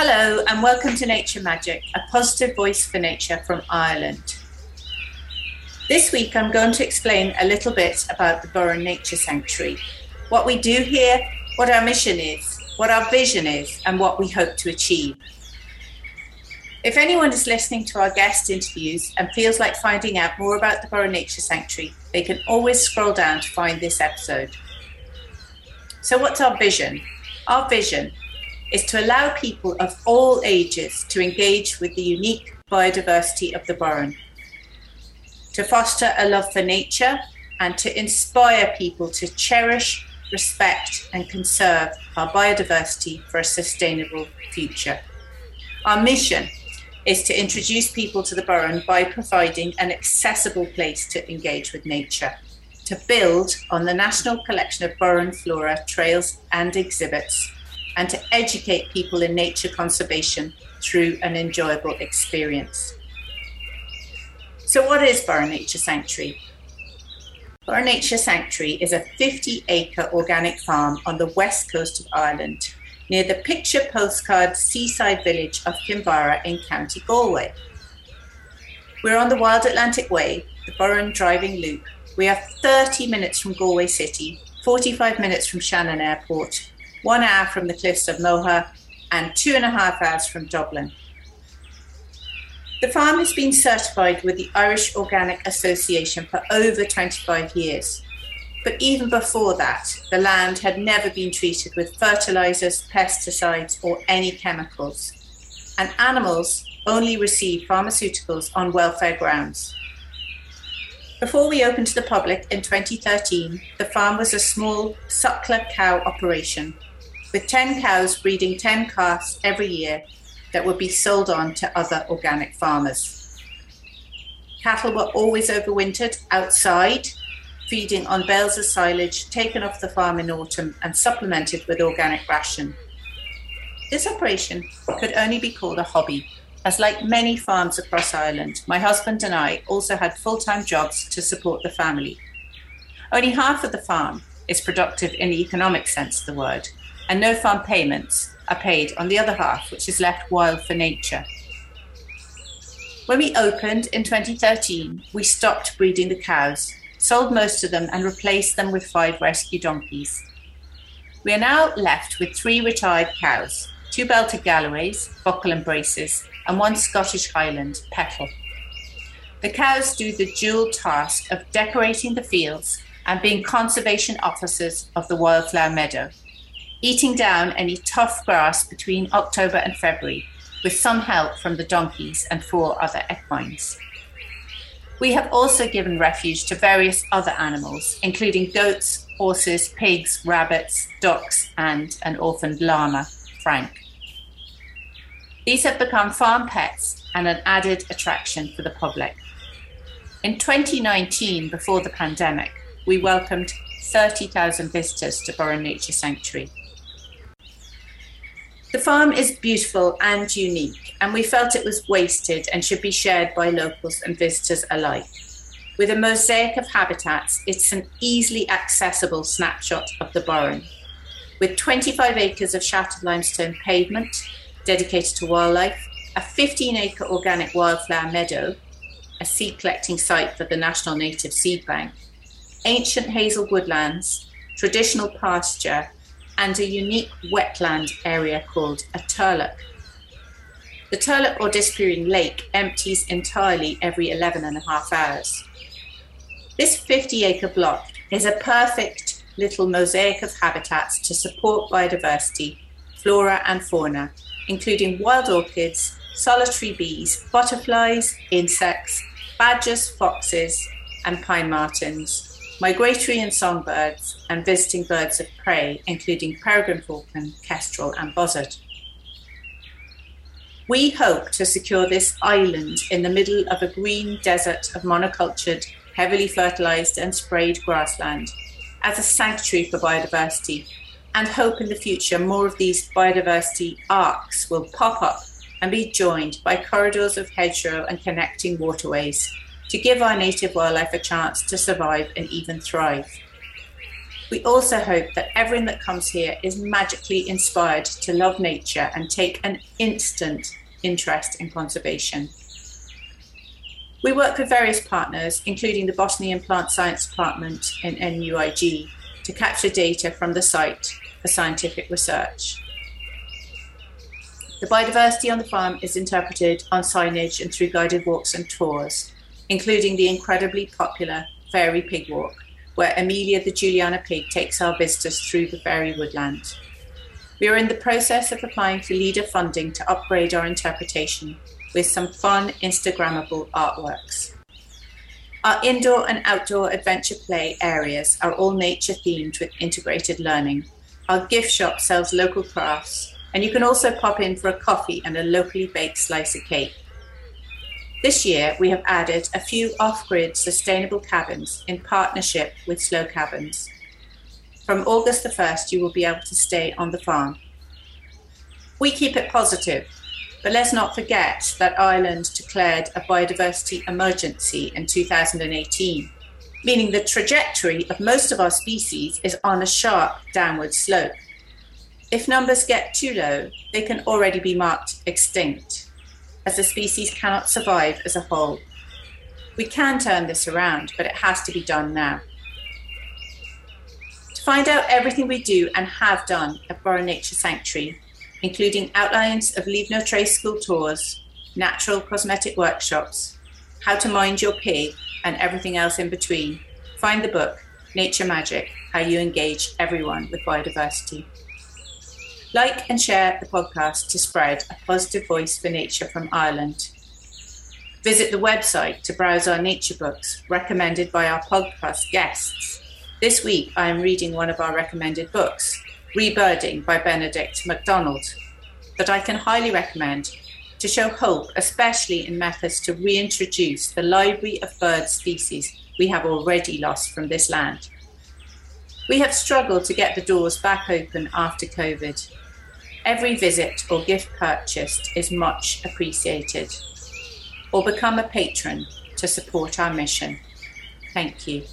Hello, and welcome to Nature Magic, a positive voice for nature from Ireland. This week, I'm going to explain a little bit about the Burren Nature Sanctuary, what we do here, what our mission is, what our vision is, and what we hope to achieve. If anyone is listening to our guest interviews and feels like finding out more about the Burren Nature Sanctuary, they can always scroll down to find this episode. So, what's our vision? Our vision is to allow people of all ages to engage with the unique biodiversity of the Burren, to foster a love for nature, and to inspire people to cherish, respect, and conserve our biodiversity for a sustainable future. Our mission is to introduce people to the Burren by providing an accessible place to engage with nature, to build on the national collection of Burren flora, trails, and exhibits, and to educate people in nature conservation through an enjoyable experience. So, what is Burren Nature Sanctuary? Burren Nature Sanctuary is a 50 acre organic farm on the west coast of Ireland near the picture postcard seaside village of Kinvara in County Galway. We're on the Wild Atlantic Way, the Burren driving loop. We are 30 minutes from Galway City, 45 minutes from Shannon Airport, one hour from the cliffs of Moher, and two and a half hours from Dublin. The farm has been certified with the Irish Organic Association for over 25 years. But even before that, the land had never been treated with fertilizers, pesticides, or any chemicals. And animals only receive pharmaceuticals on welfare grounds. Before we opened to the public in 2013, the farm was a small suckler cow operation with 10 cows breeding 10 calves every year that would be sold on to other organic farmers. Cattle were always overwintered outside feeding on bales of silage taken off the farm in autumn and supplemented with organic ration. This operation could only be called a hobby, as like many farms across Ireland, my husband and I also had full time jobs to support the family. Only half of the farm is productive in the economic sense of the word, and no farm payments are paid on the other half, which is left wild for nature. When we opened in 2013, we stopped breeding the cows sold most of them, and replaced them with five rescue donkeys. We are now left with three retired cows two belted Galloways, buckle and braces, and one Scottish Highland, Petal. The cows do the dual task of decorating the fields and being conservation officers of the wildflower meadow, eating down any tough grass between October and February, with some help from the donkeys and four other equines. We have also given refuge to various other animals, including goats, horses, pigs, rabbits, ducks, and an orphaned llama, Frank. These have become farm pets and an added attraction for the public. In 2019, before the pandemic, we welcomed 30,000 visitors to Burren Nature Sanctuary. The farm is beautiful and unique, and we felt it was wasted and should be shared by locals and visitors alike. With a mosaic of habitats, it's an easily accessible snapshot of the Burren. With 25 acres of shattered limestone pavement dedicated to wildlife, a 15 acre organic wildflower meadow, a seed collecting site for the National Native Seed Bank, ancient hazel woodlands, traditional pasture, and a unique wetland area called a turlough. The turlough or disappearing lake empties entirely every 11 and a half hours. This 50 acre block is a perfect little mosaic of habitats to support biodiversity, flora and fauna, including wild orchids, solitary bees, butterflies, insects, badgers, foxes, and pine martens, migratory and songbirds, and visiting birds of prey, including peregrine falcon, kestrel, and buzzard. We hope to secure this island in the middle of a green desert of monocultured, heavily fertilized, and sprayed grassland as a sanctuary for biodiversity, and hope in the future more of these biodiversity arks will pop up and be joined by corridors of hedgerow and connecting waterways to give our native wildlife a chance to survive and even thrive. We also hope that everyone that comes here is magically inspired to love nature and take an instant interest in conservation. We work with various partners, including the Botany and Plant Science Department in NUIG, to capture data from the site for scientific research. The biodiversity on the farm is interpreted on signage and through guided walks and tours, including the incredibly popular Fairy Pig Walk, where Amelia the Juliana pig takes our visitors through the fairy woodland. We are in the process of applying for LEADER funding to upgrade our interpretation with some fun Instagrammable artworks. Our indoor and outdoor adventure play areas are all nature themed with integrated learning. Our gift shop sells local crafts, and you can also pop in for a coffee and a locally baked slice of cake. This year, we have added a few off grid sustainable cabins in partnership with Slow Cabins. From August the 1st, you will be able to stay on the farm. We keep it positive but let's not forget that Ireland declared a biodiversity emergency in 2018, meaning the trajectory of most of our species is on a sharp downward slope. If numbers get too low, they can already be marked extinct, as the species cannot survive as a whole. We can turn this around, but it has to be done now. To find out everything we do and have done at Burren Nature Sanctuary, including outlines of Leave No Trace school tours, natural cosmetic workshops, how to mind your pig, and everything else in between. Find the book, Nature Magic How You Engage Everyone with Biodiversity. Like and share the podcast to spread a positive voice for nature from Ireland. Visit the website to browse our nature books recommended by our podcast guests. This week, I am reading one of our recommended books, Rebirding by Benedict MacDonald, that I can highly recommend to show hope, especially in methods to reintroduce the library of bird species we have already lost from this land. We have struggled to get the doors back open after COVID. Every visit or gift purchased is much appreciated. Or become a patron to support our mission. Thank you.